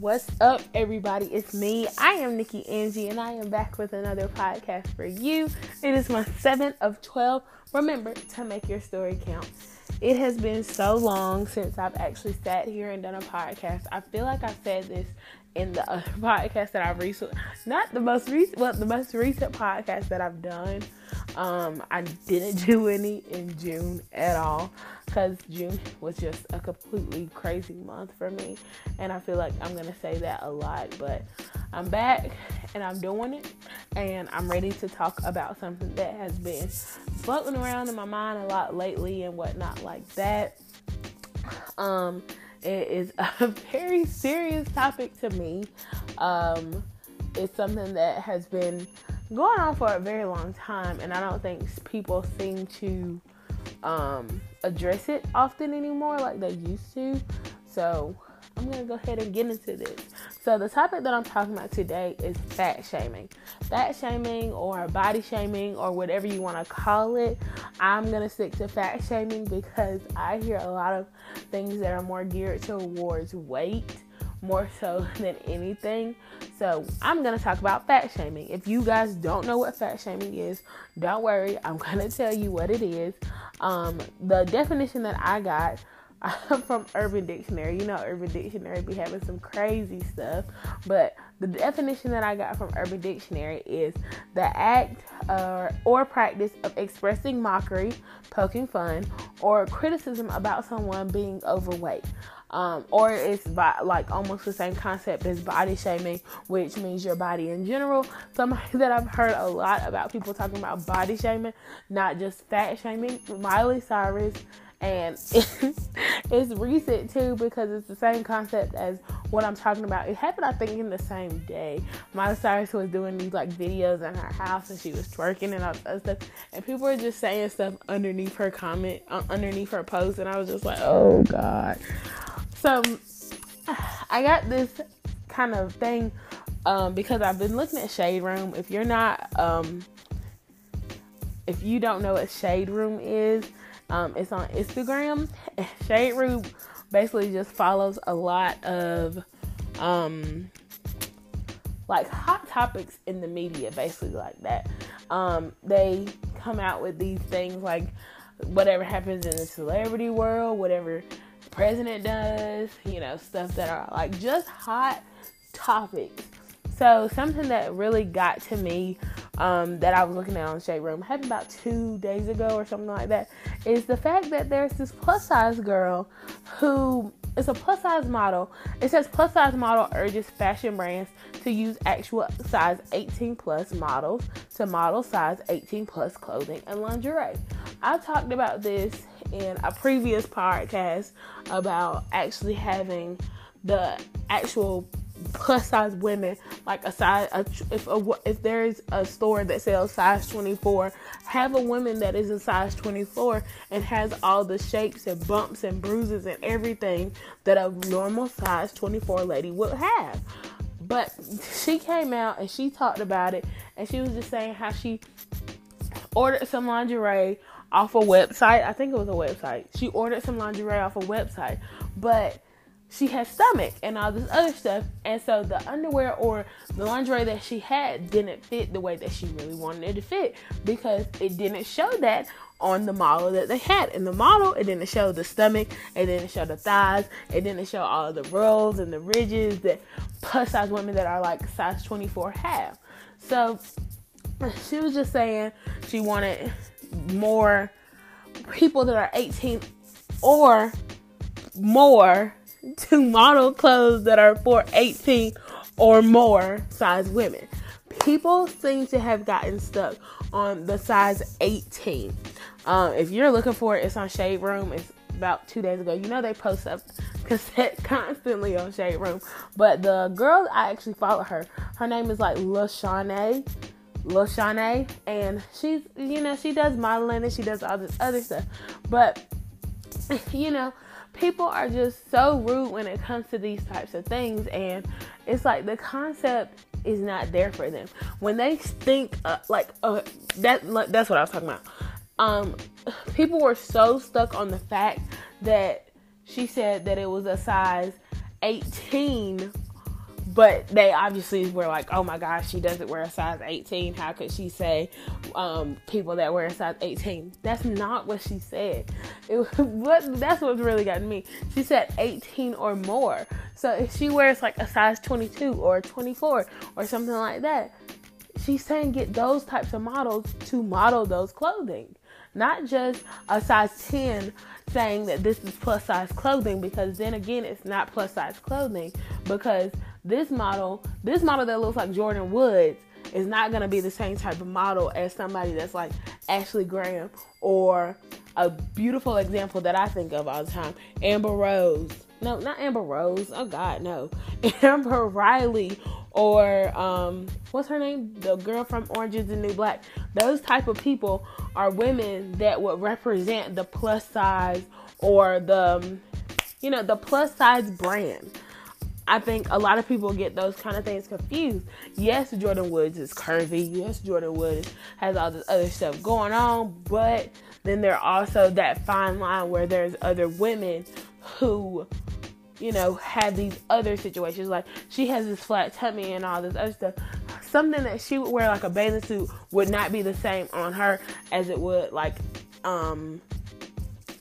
What's up, everybody? It's me. I am Nikki Angie, and I am back with another podcast for you. It is my seventh of 12. Remember to make your story count. It has been so long since I've actually sat here and done a podcast. I feel like I said this in the other podcast that I've recently, not the most recent, well, the most recent podcast that I've done. Um, I didn't do any in June at all because June was just a completely crazy month for me, and I feel like I'm gonna say that a lot, but I'm back and I'm doing it, and I'm ready to talk about something that has been floating around in my mind a lot lately and whatnot like that. Um, it is a very serious topic to me. Um, it's something that has been going on for a very long time, and I don't think people seem to um, address it often anymore like they used to. So I'm gonna go ahead and get into this. So the topic that I'm talking about today is fat shaming. Fat shaming or body shaming or whatever you want to call it. I'm gonna stick to fat shaming because I hear a lot of things that are more geared towards weight more so than anything. So, I'm going to talk about fat shaming. If you guys don't know what fat shaming is, don't worry, I'm going to tell you what it is. Um, the definition that I got from Urban Dictionary. You know, Urban Dictionary be having some crazy stuff, but the definition that I got from Urban Dictionary is the act uh, or practice of expressing mockery, poking fun, or criticism about someone being overweight. Um, or it's by, like almost the same concept as body shaming, which means your body in general. Something that I've heard a lot about people talking about body shaming, not just fat shaming. Miley Cyrus and it's recent too because it's the same concept as what I'm talking about. It happened, I think, in the same day. Miley Cyrus was doing these like videos in her house and she was twerking and all that stuff, and people were just saying stuff underneath her comment, uh, underneath her post, and I was just like, oh god. So I got this kind of thing um, because I've been looking at Shade Room. If you're not, um, if you don't know what Shade Room is, um, it's on Instagram. Shade Room basically just follows a lot of um, like hot topics in the media, basically like that. Um, they come out with these things like whatever happens in the celebrity world, whatever the president does, you know, stuff that are like just hot topics. So something that really got to me um, that I was looking at on Shade Room, happened about two days ago or something like that, is the fact that there's this plus size girl who is a plus size model. It says plus size model urges fashion brands to use actual size 18 plus models to model size 18 plus clothing and lingerie. I talked about this in a previous podcast about actually having the actual plus size women. Like a size a, if a, if there's a store that sells size 24 have a woman that is a size 24 and has all the shapes and bumps and bruises and everything that a normal size 24 lady would have. But she came out and she talked about it and she was just saying how she ordered some lingerie off a website. I think it was a website. She ordered some lingerie off a website. But she had stomach and all this other stuff. And so the underwear or the lingerie that she had didn't fit the way that she really wanted it to fit because it didn't show that on the model that they had. In the model, it didn't show the stomach, it didn't show the thighs, it didn't show all of the rolls and the ridges that plus size women that are like size 24 have. So she was just saying she wanted more people that are 18 or more to model clothes that are for 18 or more size women. People seem to have gotten stuck on the size 18. Um, if you're looking for it, it's on Shade Room. It's about two days ago. You know they post up cassette constantly on Shade Room. But the girl I actually follow her. Her name is like LaShawnae. LaShawnae. And she's you know, she does modeling and she does all this other stuff. But you know, people are just so rude when it comes to these types of things and it's like the concept is not there for them. When they think uh, like uh, that that's what i was talking about. Um people were so stuck on the fact that she said that it was a size 18 but they obviously were like, oh my gosh, she doesn't wear a size 18. How could she say um, people that wear a size 18? That's not what she said. It, what that's what's really gotten me. She said 18 or more. So if she wears like a size 22 or 24 or something like that, she's saying get those types of models to model those clothing, not just a size 10 saying that this is plus size clothing because then again it's not plus size clothing because this model, this model that looks like Jordyn Woods is not going to be the same type of model as somebody that's like Ashley Graham or a beautiful example that I think of all the time, Amber Rose. No, not Amber Rose. Oh God, no. Amber Riley or um what's her name? The girl from Orange is the New Black. Those type of people are women that would represent the plus size or the you know, the plus size brand. I think a lot of people get those kind of things confused. Yes, Jordyn Woods is curvy. Yes, Jordyn Woods has all this other stuff going on, but then there also that fine line where there's other women who you know, have these other situations. Like she has this flat tummy and all this other stuff. Something that she would wear like a bathing suit would not be the same on her as it would like um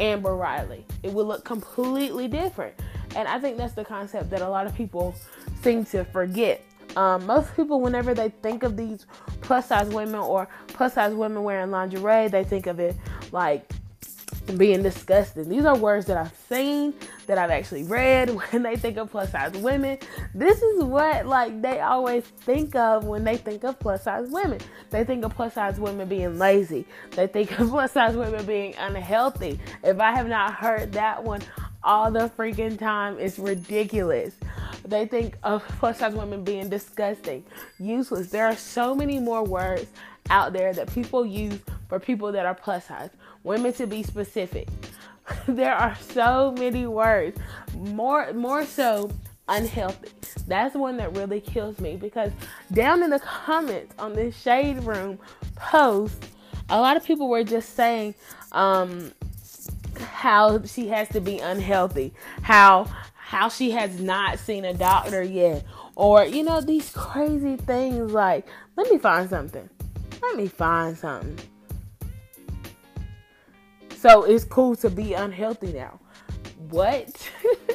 Amber Riley. It would look completely different. And I think that's the concept that a lot of people seem to forget. Um, most people, whenever they think of these plus size women or plus size women wearing lingerie, they think of it like being disgusting. These are words that I've seen, that I've actually read when they think of plus size women. This is what like they always think of when they think of plus size women. They think of plus size women being lazy. They think of plus size women being unhealthy. If I have not heard that one all the freaking time, it's ridiculous. They think of plus size women being disgusting, useless. There are so many more words out there that people use for people that are plus size. Women to be specific. there are so many words. More more so unhealthy. That's one that really kills me because down in the comments on this shade room post, a lot of people were just saying um, how she has to be unhealthy, how how she has not seen a doctor yet, or you know these crazy things like let me find something. Let me find something. So it's cool to be unhealthy now. What?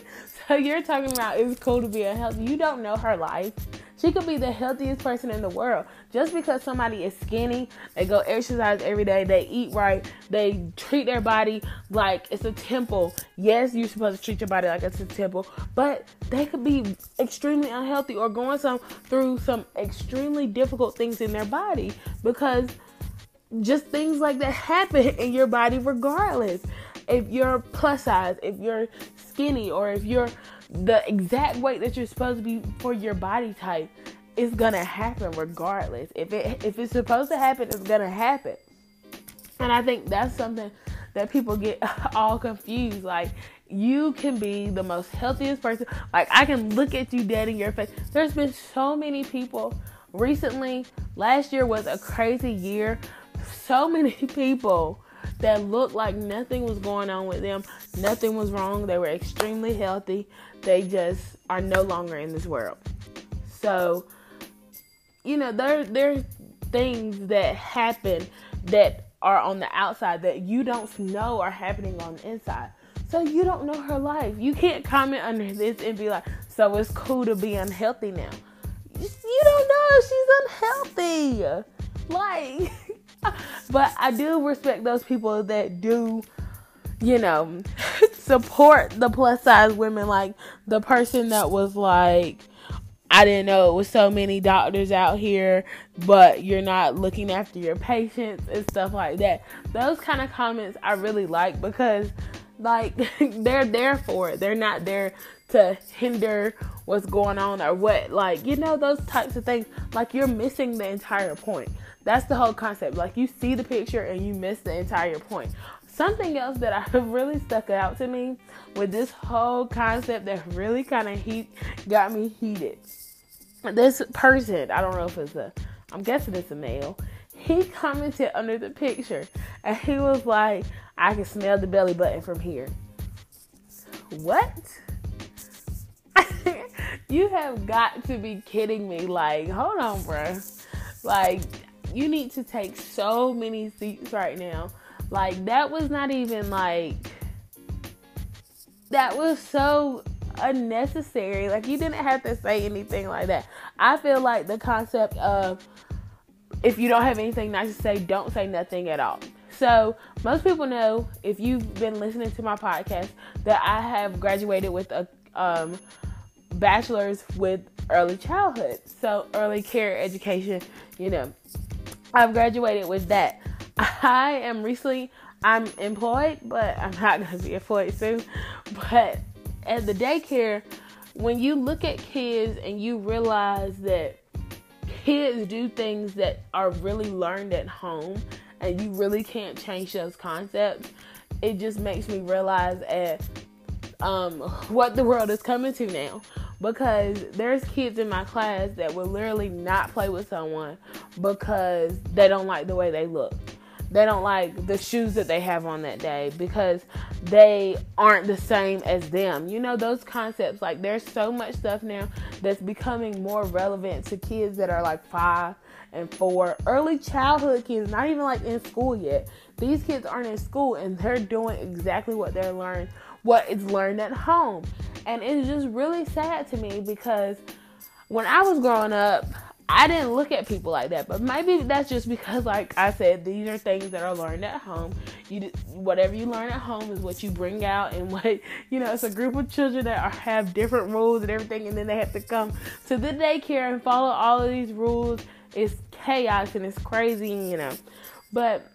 so you're talking about it's cool to be unhealthy. You don't know her life. She could be the healthiest person in the world. Just because somebody is skinny, they go exercise every day, they eat right, they treat their body like it's a temple. Yes, you're supposed to treat your body like it's a temple, but they could be extremely unhealthy or going some through some extremely difficult things in their body because just things like that happen in your body regardless. If you're plus size, if you're skinny, or if you're the exact weight that you're supposed to be for your body type, it's gonna happen regardless. If it if it's supposed to happen, it's gonna happen. And I think that's something that people get all confused. Like you can be the most healthiest person. Like I can look at you dead in your face. There's been so many people recently. Last year was a crazy year so many people that looked like nothing was going on with them, nothing was wrong. They were extremely healthy. They just are no longer in this world. So, you know, there there's things that happen that are on the outside that you don't know are happening on the inside. So you don't know her life. You can't comment under this and be like, "So it's cool to be unhealthy now." You don't know she's unhealthy. Like but I do respect those people that do, you know, support the plus size women. Like the person that was like, I didn't know it was so many doctors out here, but you're not looking after your patients and stuff like that. Those kind of comments I really like because, like, they're there for it. They're not there to hinder what's going on or what, like, you know, those types of things. Like, you're missing the entire point. That's the whole concept. Like you see the picture and you miss the entire point. Something else that I really stuck out to me with this whole concept that really kind of heat got me heated. This person, I don't know if it's a, I'm guessing it's a male. He commented under the picture and he was like, "I can smell the belly button from here." What? You have got to be kidding me. Like, hold on, bro. Like, you need to take so many seats right now. Like, that was not even like, that was so unnecessary. Like, you didn't have to say anything like that. I feel like the concept of if you don't have anything nice to say, don't say nothing at all. So, most people know if you've been listening to my podcast that I have graduated with a um, bachelor's with early childhood. So, early care education, you know, I've graduated with that. I am recently I'm employed, but I'm not going to be employed soon. But at the daycare, when you look at kids and you realize that kids do things that are really learned at home and you really can't change those concepts, it just makes me realize at um, what the world is coming to now. Because there's kids in my class that will literally not play with someone because they don't like the way they look. They don't like the shoes that they have on that day because they aren't the same as them. You know, those concepts, like, there's so much stuff now that's becoming more relevant to kids that are like five and four. Early childhood kids, not even like in school yet. These kids aren't in school and they're doing exactly what they're learning, what is learned at home. And it's just really sad to me because when I was growing up, I didn't look at people like that, but maybe that's just because, like I said, these are things that are learned at home. You, whatever you learn at home is what you bring out, and what you know. It's a group of children that are, have different rules and everything, and then they have to come to the daycare and follow all of these rules. It's chaos and it's crazy, you know. But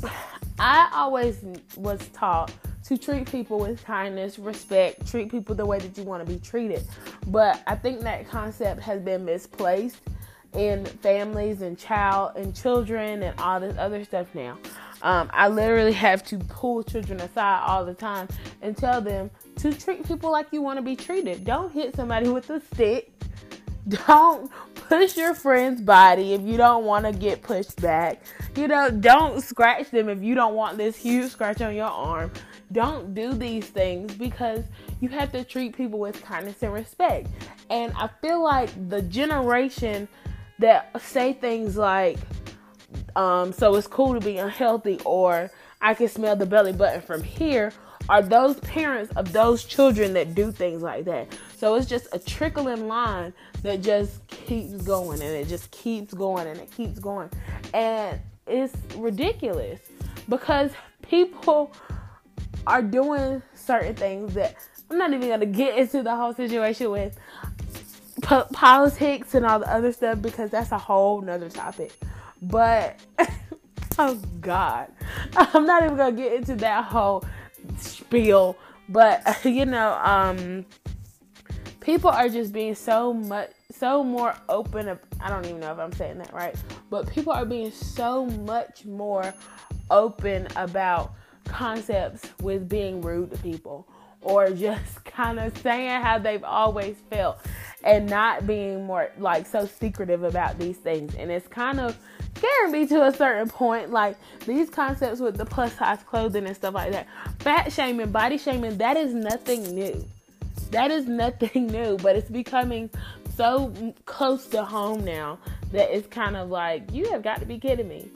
I always was taught to treat people with kindness, respect, treat people the way that you want to be treated. But I think that concept has been misplaced in families and child and children and all this other stuff now. Um, I literally have to pull children aside all the time and tell them to treat people like you want to be treated. Don't hit somebody with a stick. Don't push your friend's body if you don't want to get pushed back. You know, don't scratch them if you don't want this huge scratch on your arm. Don't do these things because you have to treat people with kindness and respect. And I feel like the generation that say things like, um, so it's cool to be unhealthy or I can smell the belly button from here are those parents of those children that do things like that. So it's just a trickling line that just keeps going and it just keeps going and it keeps going. And it's ridiculous because people are doing certain things that I'm not even gonna get into the whole situation with po- politics and all the other stuff because that's a whole nother topic. But oh God, I'm not even gonna get into that whole spiel. But you know, um, people are just being so much, so more open. Of, I don't even know if I'm saying that right, but people are being so much more open about concepts with being rude to people or just kind of saying how they've always felt and not being more like so secretive about these things. And it's kind of scaring me to a certain point. Like these concepts with the plus size clothing and stuff like that, fat shaming, body shaming, that is nothing new. That is nothing new, but it's becoming so close to home now that it's kind of like, you have got to be kidding me.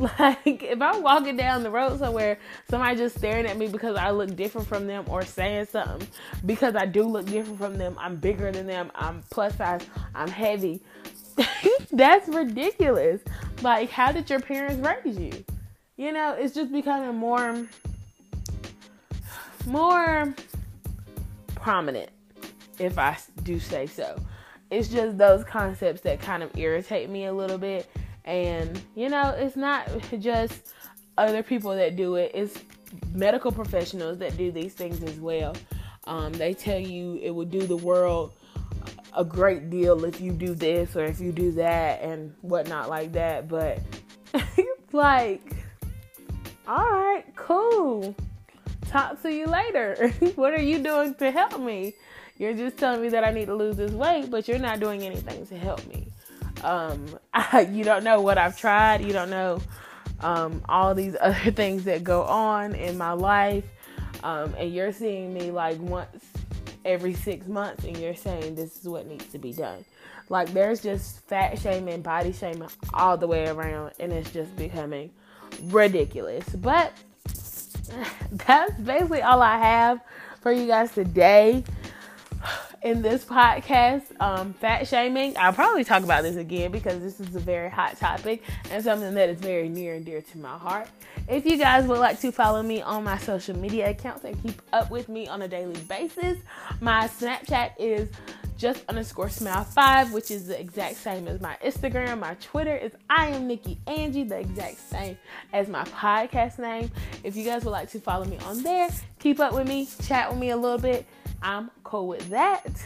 Like if I'm walking down the road somewhere, somebody just staring at me because I look different from them or saying something because I do look different from them. I'm bigger than them. I'm plus size. I'm heavy. That's ridiculous. Like how did your parents raise you? You know, it's just becoming more more prominent if I do say so. It's just those concepts that kind of irritate me a little bit and, you know, it's not just other people that do it, it's medical professionals that do these things as well. Um, they tell you it will do the world a great deal if you do this or if you do that and whatnot like that. But like, all right, cool. Talk to you later. what are you doing to help me? You're just telling me that I need to lose this weight, but you're not doing anything to help me. Um, you don't know what I've tried. You don't know um, all these other things that go on in my life. Um, and you're seeing me like once every six months and you're saying this is what needs to be done. Like there's just fat shaming, body shaming all the way around, and it's just becoming ridiculous. But that's basically all I have for you guys today in this podcast. Um, fat shaming. I'll probably talk about this again because this is a very hot topic and something that is very near and dear to my heart. If you guys would like to follow me on my social media accounts and keep up with me on a daily basis, my Snapchat is just underscore smile five, which is the exact same as my Instagram. My Twitter is I am Nikki Angie, the exact same as my podcast name. If you guys would like to follow me on there, keep up with me, chat with me a little bit. I'm cool with that.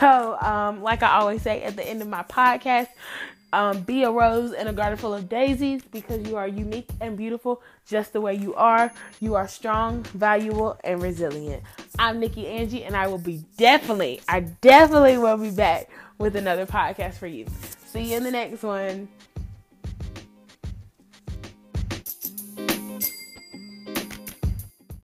So, um, like I always say at the end of my podcast, um, be a rose in a garden full of daisies because you are unique and beautiful just the way you are. You are strong, valuable, and resilient. I'm Nikki Angie, and I will be definitely, I definitely will be back with another podcast for you. See you in the next one.